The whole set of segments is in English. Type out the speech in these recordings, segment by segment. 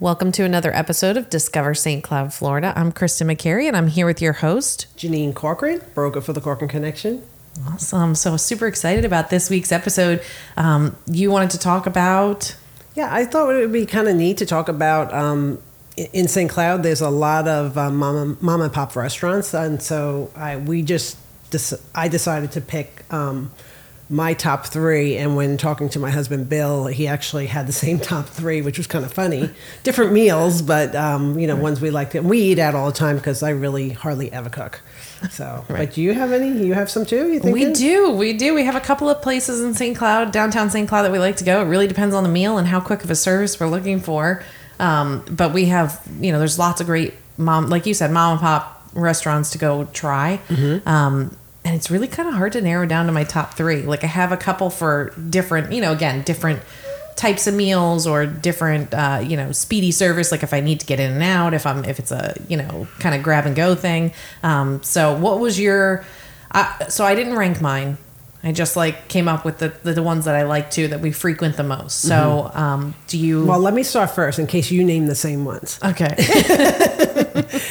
Welcome to another episode of Discover St. Cloud, Florida. I'm Kristen McCary, and I'm here with your host. Janine Corcoran, broker for the Corcoran Connection. Awesome. So, super excited about this week's episode. Um, you wanted to talk about. Yeah, I thought it would be kind of neat to talk about. Um, in St. Cloud, there's a lot of um, mom, mom and pop restaurants, and so I we just dec- I decided to pick um, my top three. And when talking to my husband Bill, he actually had the same top three, which was kind of funny. Different meals, but um, you know, ones we like. To, we eat out all the time because I really hardly ever cook. So, but do you have any? You have some too? You We do. We do. We have a couple of places in St. Cloud, downtown St. Cloud, that we like to go. It really depends on the meal and how quick of a service we're looking for. Um, but we have, you know, there's lots of great mom, like you said, mom and pop restaurants to go try. Um, and it's really kind of hard to narrow down to my top three. Like I have a couple for different, you know, again, different types of meals or different uh, you know speedy service like if i need to get in and out if i'm if it's a you know kind of grab and go thing um, so what was your uh, so i didn't rank mine i just like came up with the, the, the ones that i like to that we frequent the most so um, do you Well, let me start first in case you name the same ones. okay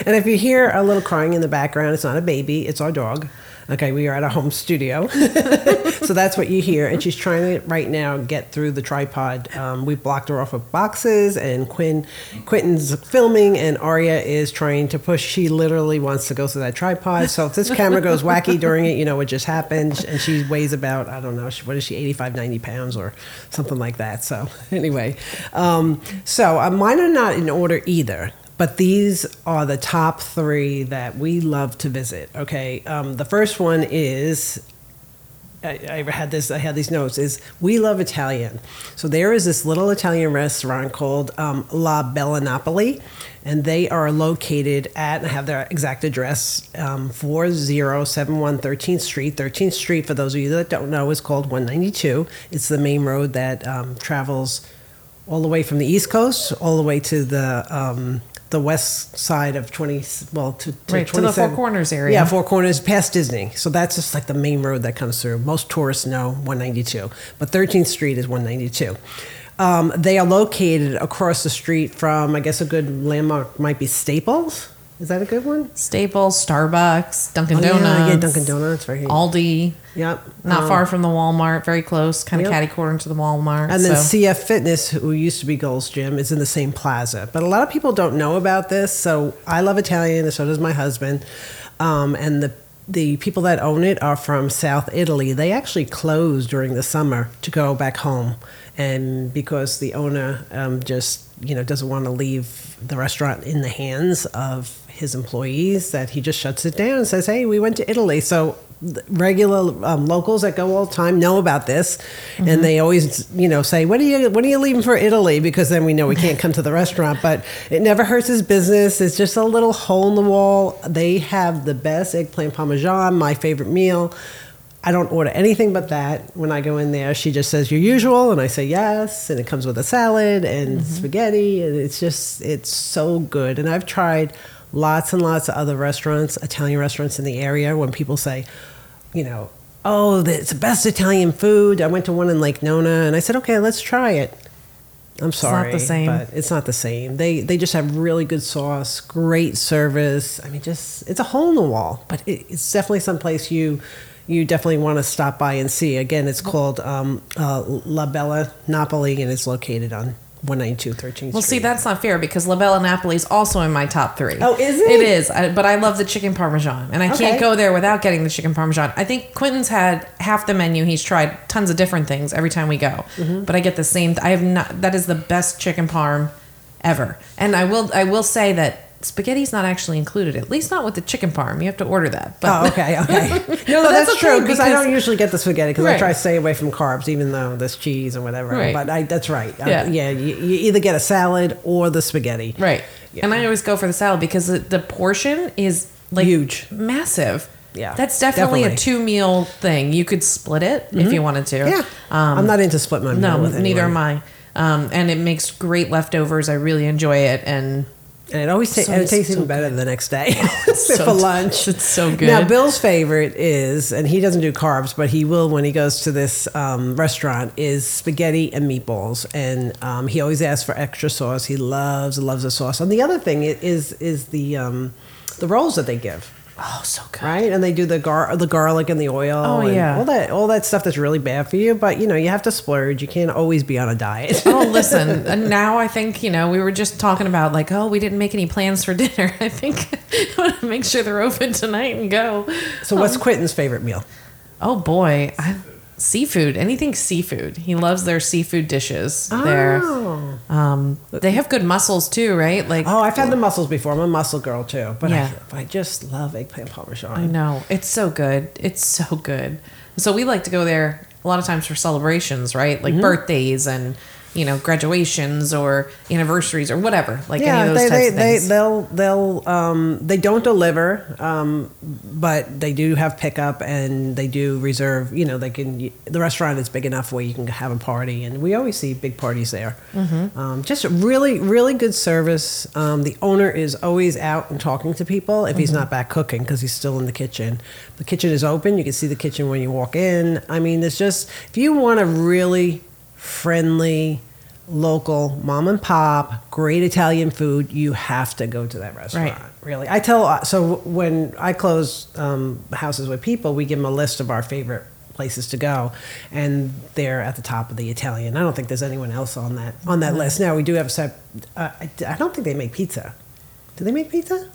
And if you hear a little crying in the background, it's not a baby, it's our dog. Okay, we are at a home studio. so that's what you hear. And she's trying to right now get through the tripod. Um, we blocked her off of boxes, and Quinn, Quentin's filming, and Aria is trying to push. She literally wants to go through that tripod. So if this camera goes wacky during it, you know what just happened. And she weighs about, I don't know, what is she, 85, 90 pounds or something like that. So anyway, um, so uh, mine are not in order either. But these are the top three that we love to visit. Okay, um, the first one is I, I had this. I had these notes. Is we love Italian. So there is this little Italian restaurant called um, La Bella Napoli, and they are located at. I have their exact address: um, four zero seven one Thirteenth Street. Thirteenth Street, for those of you that don't know, is called one ninety two. It's the main road that um, travels all the way from the East Coast all the way to the um, the west side of twenty. Well, to, to Right, to the Four Corners area. Yeah, Four Corners past Disney. So that's just like the main road that comes through. Most tourists know 192, but 13th Street is 192. Um, they are located across the street from, I guess, a good landmark might be Staples. Is that a good one? staples starbucks dunkin' Oh, donuts yeah, Dunkin' Donuts, right here. aldi Yep. not Um, far from the walmart very close kind of Yep. catty corner to the walmart And then. CF Fitness, who used to be Gold's Gym, is in the same plaza. But a lot of people don't know about this. So I love Italian, and so does my husband. Um, and the the people that own it are from South Italy. They actually close during the summer to go back home, and because the owner um, just you know doesn't want to leave the restaurant in the hands of his employees, that he just shuts it down and says, "Hey, we went to Italy." So regular um, locals that go all the time know about this, and they always, you know, say, "When are you when are you leaving for Italy?" Because then we know we can't come to the restaurant. But it never hurts his business. It's just a little hole in the wall. They have the best eggplant parmesan, my favorite meal. I don't order anything but that when I go in there. She just says your usual, and I say yes, and it comes with a salad and spaghetti, and it's just it's so good. And I've tried lots and lots of other restaurants, Italian restaurants in the area. When people say, you know, oh, it's the best Italian food. I went to one in Lake Nona, and I said, okay, let's try it. I'm sorry, it's not the same. but it's not the same. They they just have really good sauce, great service. I mean, just it's a hole in the wall, but it, it's definitely someplace you you definitely want to stop by and see. Again, it's called um, uh, La Bella Napoli, and it's located on 192 13th Well, Street. see, that's not fair because La Bella Napoli is also in my top three. Oh, is it? It is, I, but I love the chicken parmesan, and I Okay. can't go there without getting the chicken parmesan. I think Quentin's had half the menu. He's tried tons of different things every time we go, Mm-hmm. but I get the same. I have not. That is the best chicken parm ever, and I will. I will say that spaghetti's not actually included. At least not with the chicken parm. You have to order that. But Oh, okay, okay. No, that's, that's true okay because I don't usually get the spaghetti because I try to stay away from carbs, even though there's cheese and whatever. Right. But I, that's right. Yeah. yeah, you, you either get a salad or the spaghetti. Right. Yeah. And I always go for the salad because the, the portion is like Huge. massive. Yeah, That's definitely, a two meal thing. You could split it if you wanted to. Yeah, Um, I'm not into split my meal no, with neither am I. Um, and it makes great leftovers. I really enjoy it. And And it always ta- So and it tastes so even better the next day so for lunch. It's so good. Now, Bill's favorite is, and he doesn't do carbs, but he will when he goes to this um, restaurant, is spaghetti and meatballs. And um, he always asks for extra sauce. He loves, loves the sauce. And the other thing is is the um, the rolls that they give, oh, so good. right? And they do the gar the garlic and the oil. Oh, and yeah. all that all that stuff that's really bad for you. But you know, you have to splurge. You can't always be on a diet. Oh, listen. and now I think you know we were just talking about like, oh, we didn't make any plans for dinner. I think I want to make sure they're open tonight and go. so, what's um, Quentin's favorite meal? Oh boy, I, seafood. Anything seafood. He loves their seafood dishes. There. Oh. Um, they have good mussels too, right? Like, Oh, I've had the mussels before. I'm a mussel girl too, but Yeah. I, I just love eggplant parmesan. I know it's so good. It's so good. So we like to go there a lot of times for celebrations, right? Mm-hmm. Like birthdays and you know graduations or anniversaries or whatever. Like yeah, any of those they, types they, of they, things. they'll they'll um, they don't deliver, um, but they do have pickup and they do reserve. You know, they can. The restaurant is big enough where you can have a party, and we always see big parties there. Mm-hmm. Um, just really, really good service. Um, the owner is always out and talking to people if Mm-hmm. he's not back cooking because he's still in the kitchen. The kitchen is open. You can see the kitchen when you walk in. I mean, it's just if you want a really friendly local mom and pop great italian food you have to go to that restaurant Right. really. I tell so when i close um, houses with people we give them a list of our favorite places to go and they're at the top of the italian. I don't think there's anyone else on that on that list. Now we do have a set uh, I, I don't think they make pizza. Do they make pizza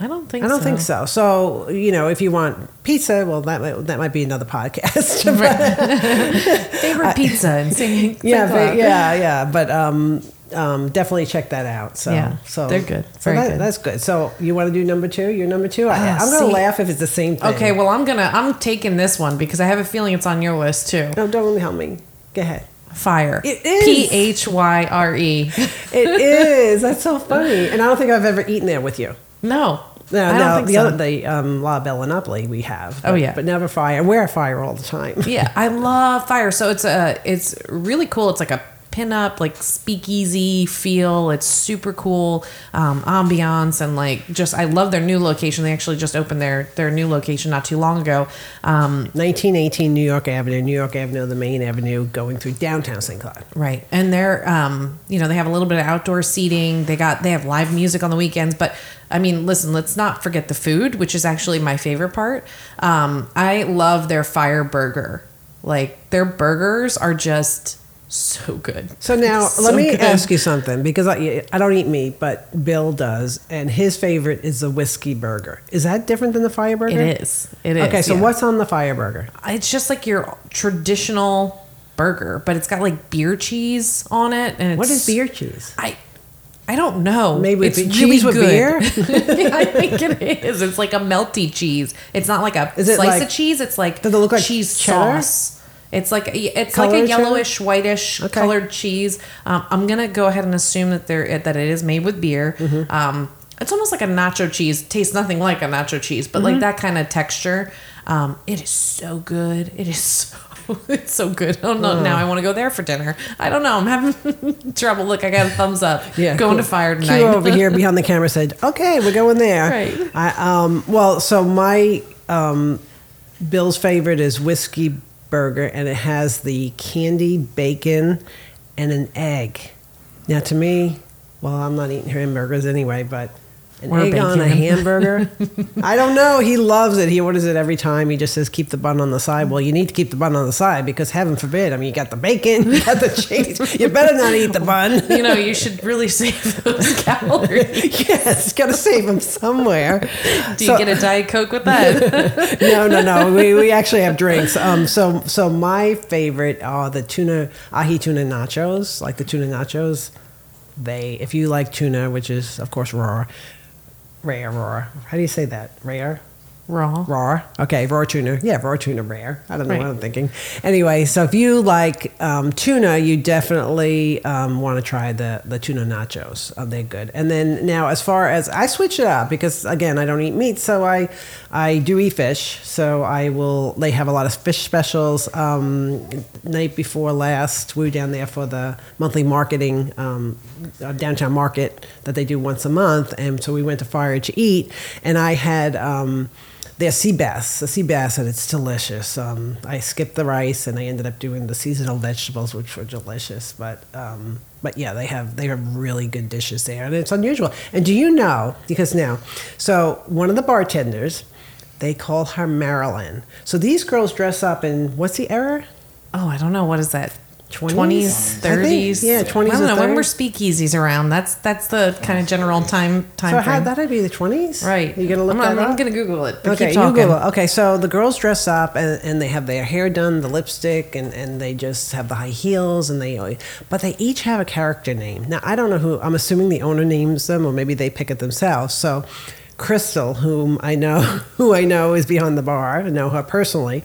I don't think. So. I don't so. think so. So you know, if you want pizza, well, that might, that might be another podcast. Favorite pizza and singing. yeah, but, yeah, yeah. But um, um, definitely check that out. So, Yeah, so they're good. So Very that, good. that's good. So you want to do number two? You're number two. I, Ah, I'm gonna laugh if it's the same thing. Okay, well I'm gonna I'm taking this one because I have a feeling it's on your list too. no, don't help me. Go ahead. Phyre. It is. P H Y R E. It is. That's so funny. And I don't think I've ever eaten there with you. No. No, I don't no, think the so. other the um, La Bella Napoli we have. Oh, yeah. but never Phyre. We're a Phyre all the time. yeah, I love Phyre. So it's a it's really cool. It's like a pin-up like speakeasy feel. It's super cool um, ambiance and like just I love their new location. They actually just opened their their new location not too long ago. Um, 1918 New York Avenue, New York Avenue, the main avenue going through downtown St. Cloud. Right. And they're um, you know, they have a little bit of outdoor seating. They got they have live music on the weekends, but I mean, listen, let's not forget the food, which is actually my favorite part. Um, I love their fire burger. Like their burgers are just so good. So now So let me good. ask you something because I, I don't eat meat, but Bill does, and his favorite is the whiskey burger. Is that different than the fire burger? It is. It is. Okay, so yeah. what's on the fire burger? It's just like your traditional burger, but it's got like beer cheese on it, and What is beer cheese? I I don't know. Maybe it's it's really cheese with beer? Yeah, I think it is. It's like a melty cheese. It's not like a Is it slice like- of cheese. It's like Does it look like cheese cheddar? sauce. It's like it's like Colored a cheddar? yellowish, whitish Okay. colored cheese. Um, I'm gonna go ahead and assume that there that it is made with beer. Mm-hmm. Um, it's almost like a nacho cheese. Tastes nothing like a nacho cheese, but Mm-hmm. like that kind of texture. Um, it is so good. It is so it's so good. Oh no! Now I want to go there for dinner. I don't know. I'm having trouble. Look, I got a thumbs up. Yeah, going cool. to Phyre Q tonight. over here behind the camera said, "Okay, we're going there." Right. I, um, well, so my um, Bill's favorite is whiskey burger, and it has the candy bacon and an egg. Now, to me, well, I'm not eating hamburgers anyway, but an egg on a hamburger. I don't know. He loves it. He orders it every time. He just says, "Keep the bun on the side." Well, you need to keep the bun on the side because, heaven forbid, I mean, you got the bacon, you got the cheese. You better not eat the bun. you know, you should really save those calories. yes, got to save them somewhere. Do So- you get a diet coke with that? no, no, no. We, we actually have drinks. Um, so so my favorite are the tuna ahi tuna nachos, like the tuna nachos. They, if you like tuna, which is of course raw, rare, raw. How do you say that? Rare. Raw. Raw. Okay, raw tuna. Yeah, raw tuna rare. I don't know Right. what I'm thinking. Anyway, so if you like um, tuna, you definitely um, want to try the, the tuna nachos. Oh, they're good. And then now, as far as I switch it up because again, I don't eat meat, so I I do eat fish. So I will. They have a lot of fish specials. Um, night before last, we were down there for the monthly marketing um, uh, downtown market that they do once a month, and so we went to Phyre to eat, and I had. They're sea bass, a sea bass, and it's delicious. Um, I skipped the rice, and I ended up doing the seasonal vegetables, which were delicious. But um, but yeah, they have they have really good dishes there, and it's unusual. And do you know? Because now, so one of the bartenders, they call her Marilyn. So these girls dress up in what's the era? Oh, I don't know. What is that? 20s? 20s, think, 30s. yeah, 20s I don't know. When were 30s. speakeasies around? That's that's the kind of general time time So how that'd be the twenties, right. You gonna look I'm, that I'm, gonna Google it. Okay, you. Google. it. Okay, so the girls dress up and, and they have their hair done, the lipstick, and, and they just have the high heels, and they, but they each have a character name. Now I don't know who. I'm assuming the owner names them, or maybe they pick it themselves. So, Crystal, whom I know, who I know is behind the bar, I know her personally,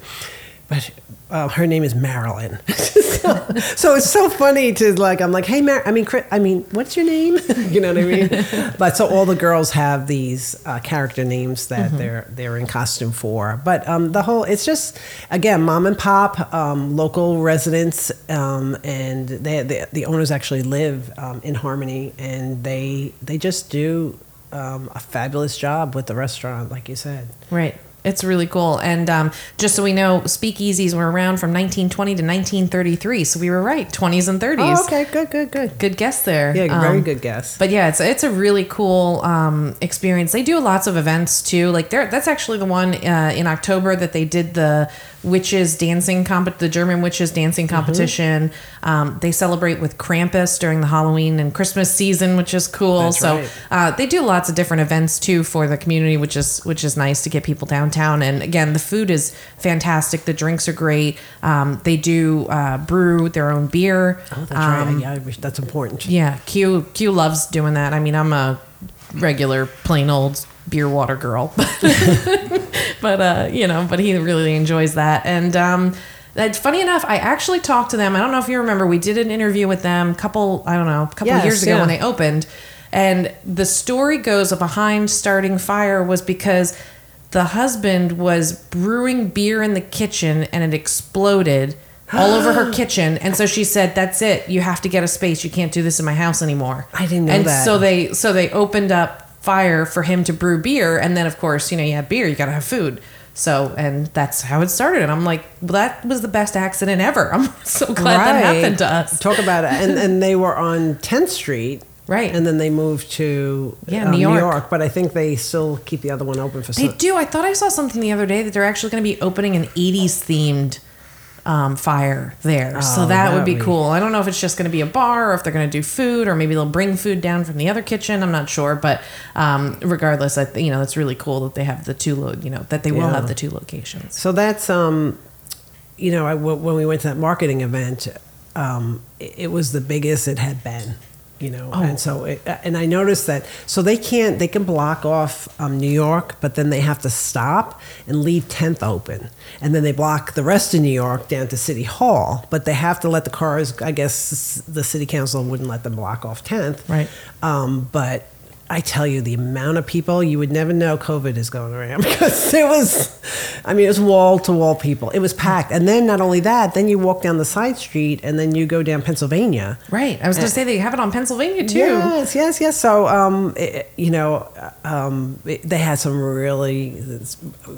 but uh, her name is Marilyn. so, so it's so funny to like. I'm like, hey, Mar. I mean, Chris, I mean, what's your name? you know what I mean? but so all the girls have these uh, character names that they're they're in costume for. But um, the whole, it's just again, mom and pop, um, local residents, um, and they, they the owners actually live um, in Harmony, and they they just do. Um, a fabulous job with the restaurant, like you said. Right. It's really cool. And um, just so we know, speakeasies were around from 1920 to 1933. So we were right, 20s and 30s. Oh, okay, good, good, good. Good guess there. Yeah, very Um, good guess. But yeah, it's it's a really cool um, experience. They do lots of events too. Like there, that's actually the one uh, in October that they did the witches dancing comp, the German witches dancing Mm-hmm. competition. Um, they celebrate with Krampus during the Halloween and Christmas season, which is cool. That's so right. uh, they do lots of different events too for the community, which is which is nice to get people downtown. And again, the food is fantastic. The drinks are great. Um, they do uh, brew their own beer. Oh, that's Um, right. Yeah, I wish- that's important. yeah, Q Q loves doing that. I mean, I'm a regular plain old beer water girl, but uh, you know, but he really enjoys that. And um, that's funny enough. I actually talked to them. I don't know if you remember. We did an interview with them a couple. I don't know, a couple Yes, years ago yeah. when they opened. And the story goes of behind starting Phyre was because the husband was brewing beer in the kitchen and it exploded all over her kitchen. And so she said, "That's it. You have to get a space. You can't do this in my house anymore." I didn't know and that. so they so they opened up Phyre for him to brew beer, and then of course you know you have beer, you got to have food. So and that's how it started. And I'm like, well, that was the best accident ever. I'm so glad that happened to us. Talk about it. And, and they were on 10th Street. Right. And then they moved to Yeah, um, New York. But I think they still keep the other one open for They do. I thought I saw something the other day that they're actually going to be opening an 80s themed um, Phyre there. so Oh, that would that be cool. I don't know if it's just going to be a bar or if they're going to do food or maybe they'll bring food down from the other kitchen. I'm not sure, but um, regardless, I th- you know it's really cool that they have the two lo- you know that they will Yeah. have the two locations. So that's, um, you know, I, w- when we went to that marketing event, um, it, it was the biggest it had been. You know, Oh. and so it, and I noticed that so they can't they can block off um, New York, but then they have to stop and leave 10th open, and then they block the rest of New York down to City Hall, but they have to let the cars. I guess the city council wouldn't let them block off 10th, Right. Um, but I tell you, the amount of people you would never know COVID is going around because it was, I mean, it was wall to wall people. It was packed. And then not only that, then you walk down the side street and then you go down Pennsylvania. Right. I was going to say they have it on Pennsylvania too. Yes, yes, yes. So, um, it, you know, um, it, they had some really,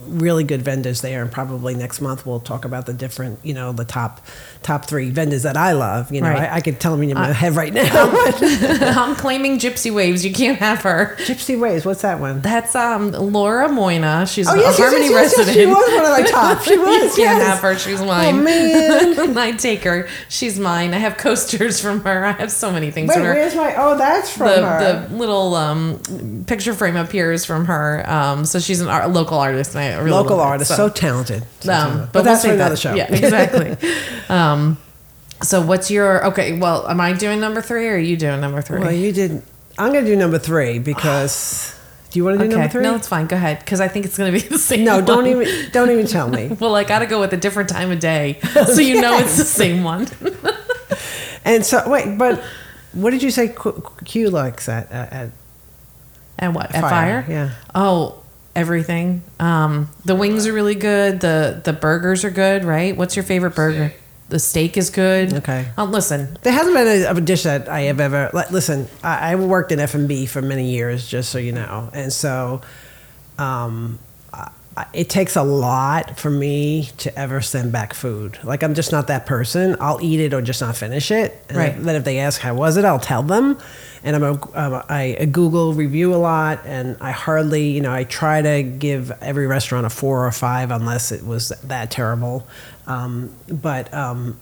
really good vendors there, and probably next month we'll talk about the different, you know, the top, top three vendors that I love. You know, Right. I, I could tell them in my head right now. I'm claiming Gypsy Waves. You can't have her. Gypsy Ways, what's that one? That's um Laura Moyna. She's Oh, a yes, yes, Harmony yes, yes, yes, resident. she was one of my top. She was, you can't yes. have her. She's mine. Oh man. I take her. She's mine. I have coasters from her. I have so many things Wait, from her. where's my? Oh, that's from the, her. the little um, picture frame up here is from her. Um, so she's an art, local artist. And I really Local artist, so, talented. So um, talented. but, but, that's we'll for another that. show. Yeah, exactly. um, so what's your okay? Well, am I doing number three or are you doing number three? well, you did. I'm going to do number three because. Do Do you want to do Okay. number three? No, it's fine. Go ahead, because I think it's going to be the same. No, don't one. even don't even tell me. Well, I got to go with a different time of day, so you know it's the same one. And so wait, but what did you say? Q, Q likes at, at, at And what? At Phyre, Phyre? yeah. Oh, everything. Um, the wings are really good. The the burgers are good, right? What's your favorite burger? The steak is good. Okay. Oh, listen. There hasn't been a, a dish that I have ever. Like, listen, I, I worked in F and B for many years, just so you know, and so um, it takes a lot for me to ever send back food. Like I'm just not that person. I'll eat it or just not finish it. And Right. Then if they ask how was it, I'll tell them. And I'm a, I'm a I Google review a lot, and I hardly, you know, I try to give every restaurant a four or five unless it was that terrible. Um, but um,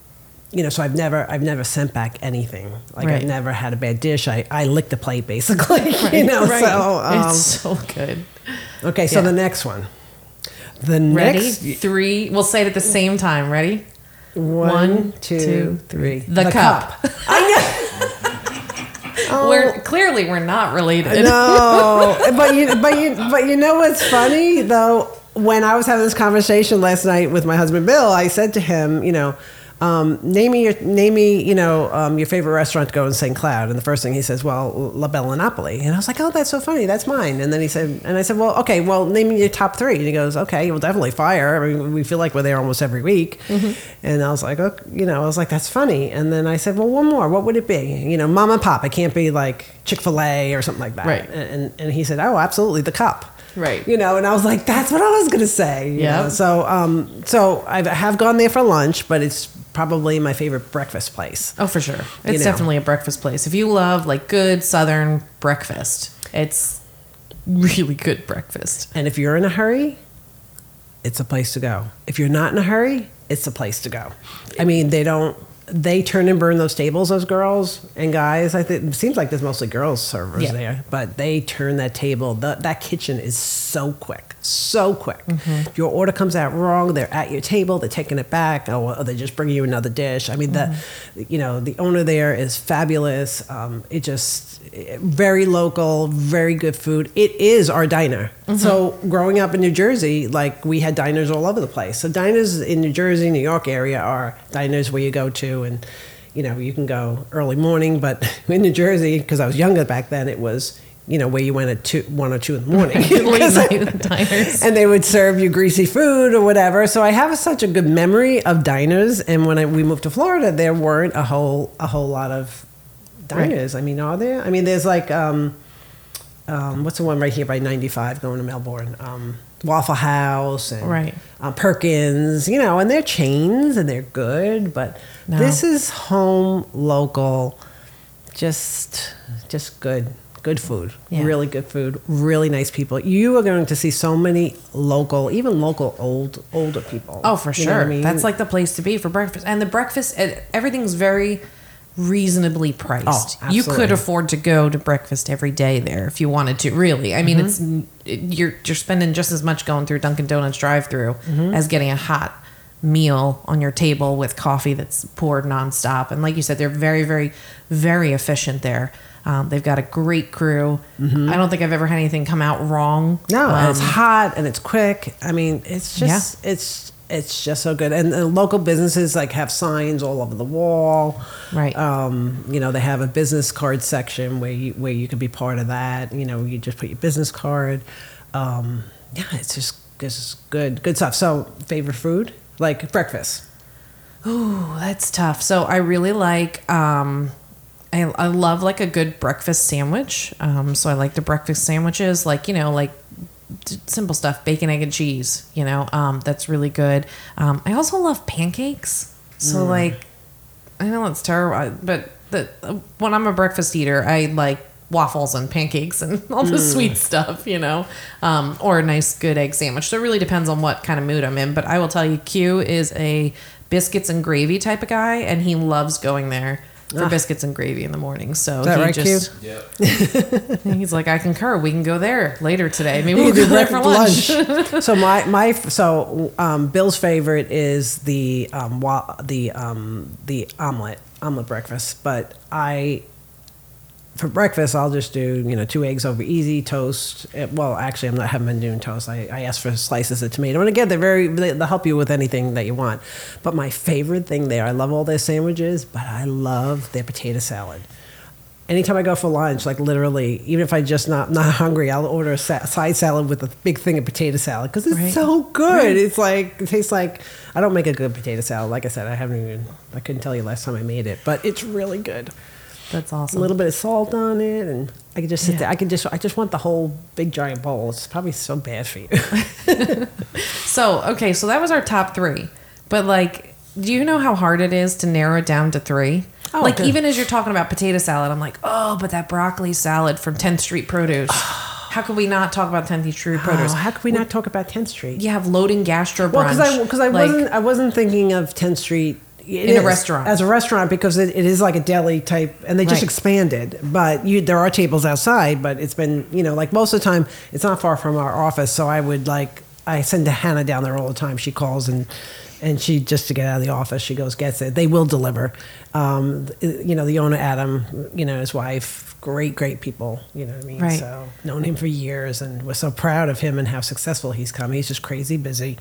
you know, so I've never I've never sent back anything. Like Right. I've never had a bad dish. I I licked the plate basically. you know, Right. so um, it's so good. okay. So yeah. the next one, the Ready? next Three. We'll say it at the same time. Ready? one, One, two, two, three. The, cup. Oh. We're clearly we're not related. No, but you, but you, but you know what's funny though? When I was having this conversation last night with my husband Bill, I said to him, you know, um, name me your name me, you know, um, your favorite restaurant to go in St. Cloud. And the first thing he says, well, La Bella Napoli. And I was like, oh, that's so funny. That's mine. And then he said, and I said, well, okay, well, name me your top three. And he goes, okay, well, definitely Phyre. I mean, we feel like we're there almost every week. And I was like, oh, you know, I was like, that's funny. And then I said, well, one more. What would it be? You know, mom and pop. It can't be like Chick Fil A or something like that. Right. And and he said, oh, absolutely, the cup. Right. You know, and I was like, that's what I was gonna say. Yeah. So um, so I have gone there for lunch, but it's probably my favorite breakfast place. Oh, for sure. It's know. definitely a breakfast place. If you love like good Southern breakfast, it's really good breakfast. And if you're in a hurry, it's a place to go. If you're not in a hurry, it's a place to go. I mean, they don't. They turn and burn those tables, those girls and guys. I think it seems like there's mostly girls servers Yeah. there, but they turn that table. The, that kitchen is so quick, so quick. Mm-hmm. If your order comes out wrong, they're at your table. They're taking it back, or, or they just bring you another dish. I mean, Mm-hmm. the you know the owner there is fabulous. Um, it just very local, very good food. It is our diner. Mm-hmm. So growing up in New Jersey, like we had diners all over the place. So diners in New Jersey, New York area are diners where you go to and you know you can go early morning. But in New Jersey, because I was younger back then, it was you know where you went at two, one or two in the morning. And they would serve you greasy food or whatever. So I have such a good memory of diners. And when I, we moved to Florida, there weren't a whole a whole lot of diners. I mean, are there? I mean, there's like um, um, what's the one right here by 95 going to Melbourne? Um, Waffle House and Right. uh, Perkins, you know, and they're chains and they're good, but No. this is home local, just just good, good food, Yeah. really good food, really nice people. You are going to see so many local, even local old older people. Oh, for You know what sure. I mean? That's like the place to be for breakfast. And the breakfast, everything's very reasonably priced. Oh, you could afford to go to breakfast every day there if you wanted to. Really, I mean, Mm-hmm. it's you're you're spending just as much going through Dunkin' Donuts drive-through Mm-hmm. as getting a hot meal on your table with coffee that's poured nonstop. And like you said, they're very, very, very efficient there. Um, they've got a great crew. I don't think I've ever had anything come out wrong. Mm-hmm. No, and it's Um, hot and it's quick. I mean, it's just it's it's just so good. And, and local businesses like have signs all over the wall. Right. Um, you know, they have a business card section where you where you can be part of that. You know, you just put your business card. Um, yeah, it's just it's good good stuff. So, favorite food like breakfast. Oh, that's tough. So I really like um I, I love like a good breakfast sandwich. Um so I like the breakfast sandwiches like, you know, like simple stuff, bacon, egg and cheese, you know. Um that's really good. Um I also love pancakes. So like I know it's terrible, but the when I'm a breakfast eater, I like waffles and pancakes and all the sweet stuff, you know, um, or a nice good egg sandwich. So it really depends on what kind of mood I'm in. But I will tell you, Q is a biscuits and gravy type of guy, and he loves going there for Ah. biscuits and gravy in the morning. So Is that he right, just Yep. he's like, I concur. We can go there later today. Maybe You we'll go do there for lunch. lunch. so my my so um, Bill's favorite is the um, wa- the um, the omelet omelet breakfast, but I for breakfast, I'll just do you know two eggs over easy toast. Eh, Well, actually, I'm not haven't been doing toast. I, I ask for slices of tomato, and again, they're very they- they'll help you with anything that you want. But my favorite thing there, I love all their sandwiches, but I love their potato salad. Anytime I go for lunch, like literally, even if I just not not hungry, I'll order a sa- side salad with a big thing of potato salad because it's Right. so good. Right. It's like it tastes like I don't make a good potato salad. Like I said, I haven't even I couldn't tell you last time I made it, but it's really good That's awesome. a little bit of salt on it, and I can just sit Yeah. there. I can just, I just want the whole big giant bowl. It's probably so bad for you. So, okay, so that was our top three. But, like, do you know how hard it is to narrow it down to three? Oh, like, okay. even as you're talking about potato salad, I'm like, oh, but that broccoli salad from 10th Street Produce. how could we not talk about 10th Street Produce? oh, how could we not talk about 10th Street? You oh, have loading gastro brunch. Well, because I, because I Like, wasn't, I wasn't thinking of 10th Street. In a is, restaurant. as a restaurant because it, it is like a deli type, and they just Right. expanded. But you, there are tables outside, but it's been, you know, like most of the time, it's not far from our office. So I would like, I send Hannah down there all the time. She calls and and she just to get out of the office, she goes gets it. They will deliver. Um, you know, the owner Adam, you know, his wife, great, great people. You know what I mean? Right. So known him for years, and we're so proud of him and how successful he's come. He's just crazy busy.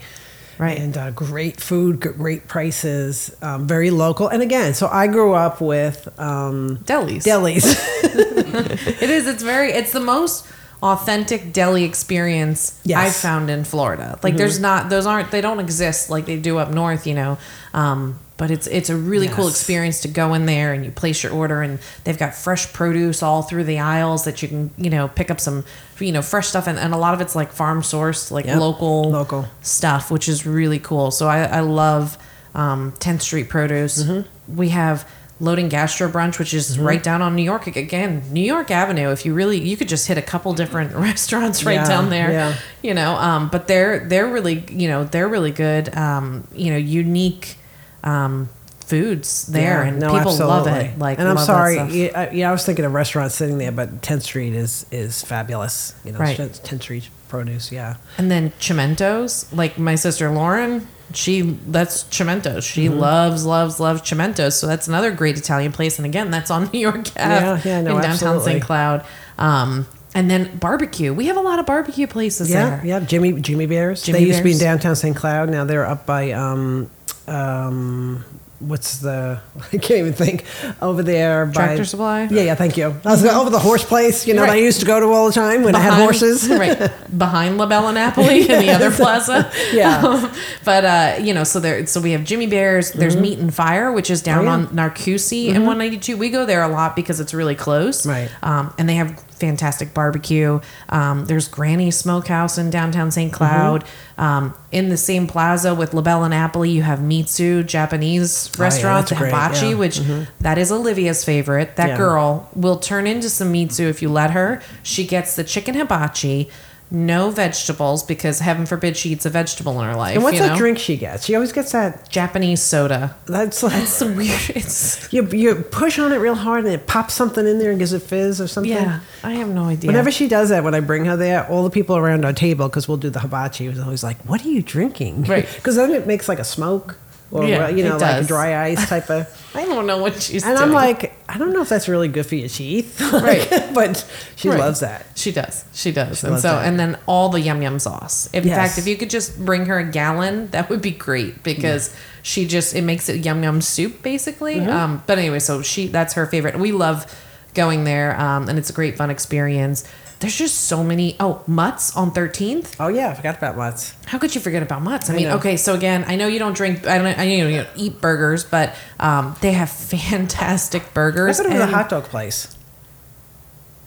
Right. And uh, great food, great prices, um, very local. And again, so I grew up with um, Delis. delis. It is. It's very. It's the most authentic deli experience Yes. Mm-hmm. I've found in Florida. Like, there's not. Those aren't. They don't exist like they do up north. You know. Um, but it's it's a really cool experience to go in there and you place your order and they've got fresh produce all through the aisles that you can you know pick up some you know fresh stuff and, and a lot of it's like farm sourced like Yep. local Local. stuff which is really cool so I, I love um, 10th Street Produce Mm-hmm. we have Loading Gastro Brunch which is right down on New York again New York Avenue if you really you could just hit a couple different restaurants right Yeah, down there yeah. you know um, but they're they're really you know they're really good um, you know unique um, foods there Yeah, and no, people love it like and I'm sorry, yeah, I, yeah, I was thinking of restaurants sitting there, but 10th Street is is fabulous. You know, Right. 10th Street produce, yeah. And then Chimentos, like my sister Lauren, she that's Chimentos. She Mm-hmm. loves, loves, loves Chimentos. So that's another great Italian place. And again, that's on New York Ave Yeah, yeah, no, in downtown absolutely. St. Cloud. Um, and then barbecue. We have a lot of barbecue places Yeah, there. yeah. Jimmy Jimmy Bears. Jimmy they used to be in downtown St. Cloud. Now they're up by um, um, what's the? I can't even think. Over there by Tractor Supply? Yeah, yeah. Thank you. I was over the horse place. You know, that I used to go to all the time when I had horses. right behind La Bella Napoli in the other plaza. Yeah. Um, but uh, you know, so there, so we have Jimmy Bears. There's Meat and Fire, which is down Mm-hmm. Oh, yeah. on Narcoossee and 192. We go there a lot because it's really close. Right. Um, and they have fantastic barbecue. Um, there's Granny Smokehouse in downtown St. Cloud. Mm-hmm. Um, in the same plaza with La and Napoli, you have Mitsu Japanese Oh, yeah, restaurant, the hibachi, yeah. which that is Olivia's favorite. That Yeah. girl will turn into some mitsu if you let her. She gets the chicken hibachi, no vegetables because heaven forbid she eats a vegetable in her life. And what's you that know? drink she gets? She always gets that. Japanese soda. That's like so weird. It's you you push on it real hard and it pops something in there and gives it fizz or something. yeah. I have no idea. Whenever she does that, when I bring her there, all the people around our table, because we'll do the hibachi, was always like, "What are you drinking?" Right. Because then it makes like a smoke, or Yeah, you know, like dry ice type of. I don't know what she's And doing. I'm like, I don't know if that's really good for your teeth, Right. but she Right. loves that. She does. She does. and so, that. and then all the yum yum sauce. In Yes. fact, if you could just bring her a gallon, that would be great because she just it makes it yum yum soup basically. Mm-hmm. Um, but anyway, so she that's her favorite. We love going there, um, and it's a great fun experience. There's just so many. Oh, Mutts on 13th. Oh yeah, I forgot about Mutts. How could you forget about Mutts? I I mean, know. okay, so again, I know you don't drink. I don't. I know you don't eat burgers, but um, they have fantastic burgers. I thought it was a hot dog place.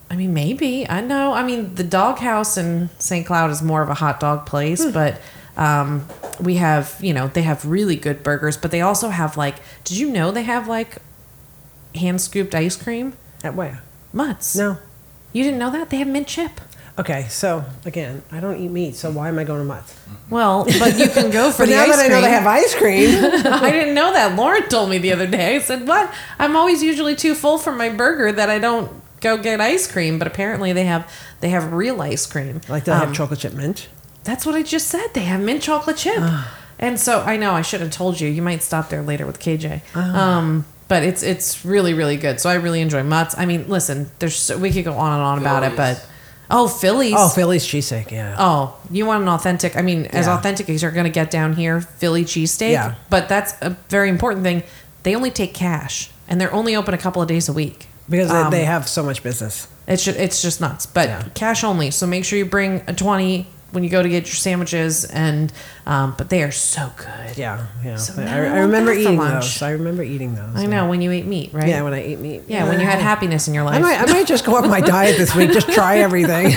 I mean, maybe. I know. I mean, the doghouse in St. Cloud is more of a hot dog place, Hmm. but um, we have, you know, they have really good burgers, but they also have like, did you know they have like hand scooped ice cream? At where? Mutts. No. You didn't know that? They have mint chip. Okay, so again, I don't eat meat, so why am I going to Mutts? Well, but you can go for But the now ice that I cream. know they have ice cream, I didn't know that. Lauren told me the other day. I said, "What? I'm always usually too full for my burger that I don't go get ice cream." But apparently, they have they have real ice cream. like they Um, have chocolate chip mint. That's what I just said. They have mint chocolate chip. and so I know I should have told you. You might stop there later with KJ. Um, but it's it's really really good. So I really enjoy Mutts. I mean, listen, there's so, we could go on and on about it, but oh, Phillies. Oh, Philly's cheesesteak, yeah. Oh, you want an authentic? I mean, as Yeah. authentic as you're going to get down here, Philly cheesesteak. Yeah. But that's a very important thing. They only take cash, and they're only open a couple of days a week. Because Um, they, they have so much business. It's just, it's just nuts. But Yeah. cash only. So make sure you bring a twenty when you go to get your sandwiches. And um, but they are so good. Yeah, yeah. So I, I I remember eating lunch. those. I remember eating those. I yeah. know when you eat meat, right? Yeah, when I eat meat. yeah, when you had happiness in your life. I might, I might just go off my diet this week. Just try everything.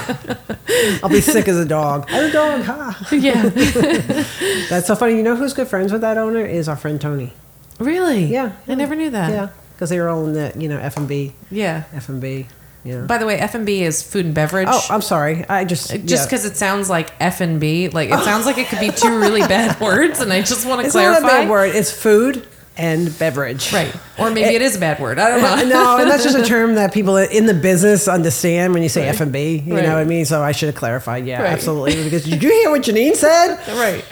I'll be sick as a dog. I'm a dog. Ha. yeah. That's so funny. You know who's good friends with that owner is our friend Tony. really? Yeah, I never knew that. Yeah, because they were all in the you know F and B, Yeah. F and B. Yeah. By the way, F and B is food and beverage. oh, I'm sorry. I just just yeah. because it sounds like F and B, like it sounds like it could be two really bad words, and I just want to it's clarify. not a bad word. It's food and beverage. Right. Or maybe it is a bad word. I don't know. no, and that's just a term that people in the business understand when you say Right. F and B. You Right. know what I mean? So I should have clarified. Yeah, Right. absolutely. Because did you hear what Janine said? right.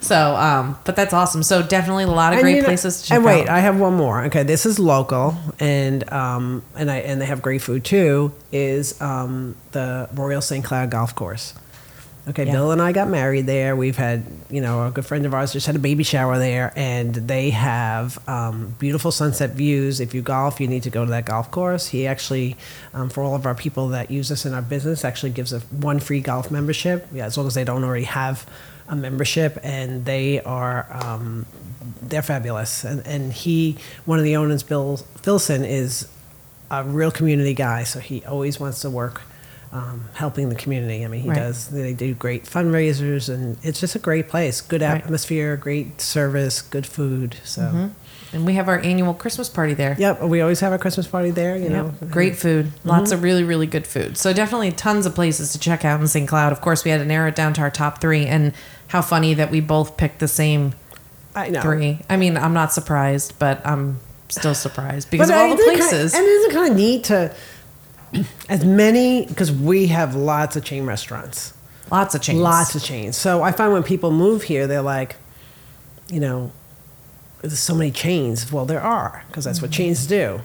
So, um, but that's awesome. So definitely a lot of great you know- places to check and wait, out. I have one more. Okay, this is local, and um, and I and they have great food too. Is um, the Royal St. Cloud Golf Course. Okay, Yeah. Bill and I got married there. We've had, you know, a good friend of ours just had a baby shower there, and they have um, beautiful sunset views. If you golf, you need to go to that golf course. He actually, um, for all of our people that use us in our business, actually gives a one free golf membership. Yeah, as long as they don't already have a membership, and they are um, they're fabulous. And and he, one of the owners, Bill Filson, is a real community guy, so he always wants to work um, helping the community. I mean, he Right. does. They do great fundraisers, and it's just a great place. Good Right. atmosphere, great service, good food. So, and we have our annual Christmas party there. yep, we always have our Christmas party there. You know, Great food. Lots of really, really good food. So definitely tons of places to check out in St. Cloud. Of course, we had to narrow it down to our top three. And how funny that we both picked the same I know. three. I mean, I'm not surprised, but I'm still surprised because But of all I the think kind- places. and isn't it kind of neat to as many because we have lots of chain restaurants. Lots of chains. Lots of chains. So I find when people move here, they're like, you know, there's so many chains. Well, there are because that's what mm-hmm. chains do.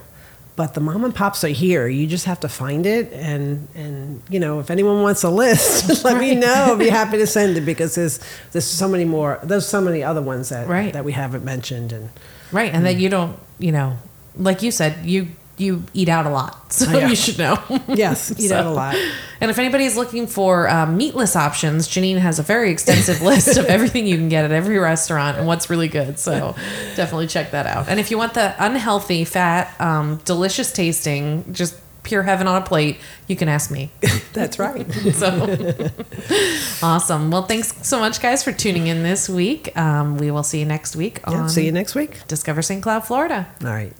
But the mom and pops are here. You just have to find it, and and you know, if anyone wants a list, let me know. I'll be happy to send it because there's there's so many more. There's so many other ones that Right. that we haven't mentioned, and Right, and that mm. you don't, you know, like you said, you you eat out a lot, so yeah. you should know. yes, eat out a lot. And if anybody's looking for um, meatless options, Janine has a very extensive list of everything you can get at every restaurant and what's really good. So definitely check that out. And if you want the unhealthy, fat, um, delicious tasting, just pure heaven on a plate, you can ask me. That's right. So awesome. Well, thanks so much, guys, for tuning in this week. Um, we will see you next week Yeah, see you next week. Discover St. Cloud, Florida. All right.